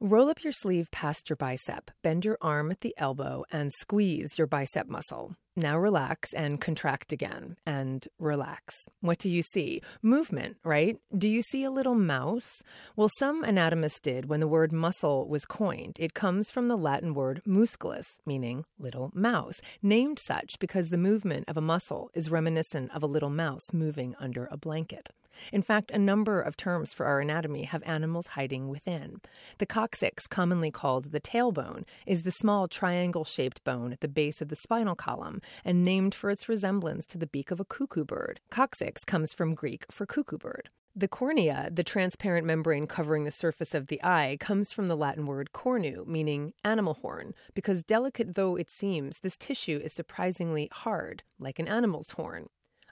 Roll up your sleeve past your bicep, bend your arm at the elbow, and squeeze your bicep muscle. Now relax and contract again and relax. What do you see? Movement, right? Do you see a little mouse? Well, some anatomists did when the word muscle was coined. It comes from the Latin word musculus, meaning little mouse, named such because the movement of a muscle is reminiscent of a little mouse moving under a blanket. In fact, a number of terms for our anatomy have animals hiding within. The coccyx, commonly called the tailbone, is the small triangle shaped bone at the base of the spinal column and named for its resemblance to the beak of a cuckoo bird. Coccyx comes from Greek for cuckoo bird. The cornea, the transparent membrane covering the surface of the eye, comes from the Latin word cornu, meaning animal horn, because delicate though it seems, this tissue is surprisingly hard, like an animal's horn.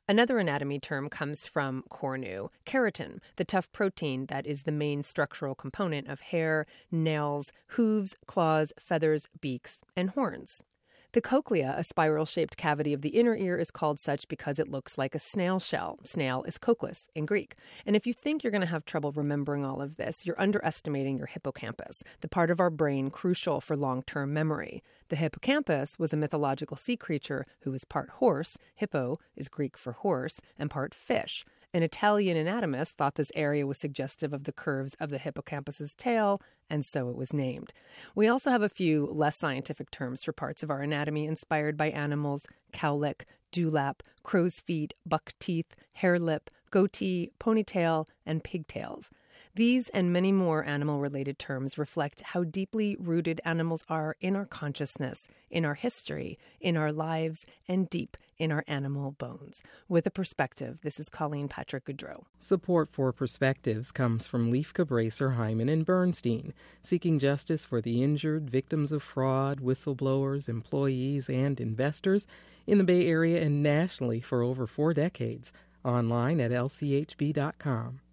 Another anatomy term comes from cornu, keratin, the tough protein that is the main structural component of hair, nails, hooves, claws, feathers, beaks, and horns. The cochlea, a spiral shaped cavity of the inner ear, is called such because it looks like a snail shell. Snail is cochlus in Greek. And if you think you're going to have trouble remembering all of this, you're underestimating your hippocampus, the part of our brain crucial for long term memory. The hippocampus was a mythological sea creature who was part horse, hippo is Greek for horse, and part fish. An Italian anatomist thought this area was suggestive of the curves of the hippocampus's tail, and so it was named. We also have a few less scientific terms for parts of our anatomy inspired by animals cowlick, dewlap, crow's feet, buck teeth, hare lip, goatee, ponytail, and pigtails. These and many more animal related terms reflect how deeply rooted animals are in our consciousness, in our history, in our lives, and deep in our animal bones. With a perspective, this is Colleen Patrick Goudreau. Support for Perspectives comes from Lieff Cabraser, Heimann, and Bernstein, seeking justice for the injured, victims of fraud, whistleblowers, employees, and investors in the Bay Area and nationally for over four decades. Online at lchb.com.